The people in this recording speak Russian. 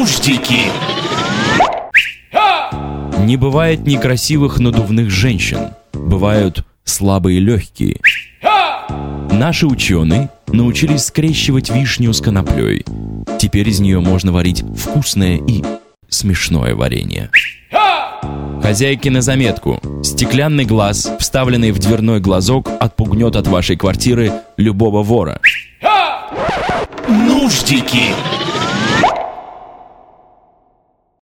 Нуждики! Не бывает некрасивых надувных женщин. Бывают слабые легкие. Наши ученые научились скрещивать вишню с коноплей. Теперь из нее можно варить вкусное и смешное варенье. Хозяйки на заметку. Стеклянный глаз, вставленный в дверной глазок, отпугнет от вашей квартиры любого вора. Нуждики!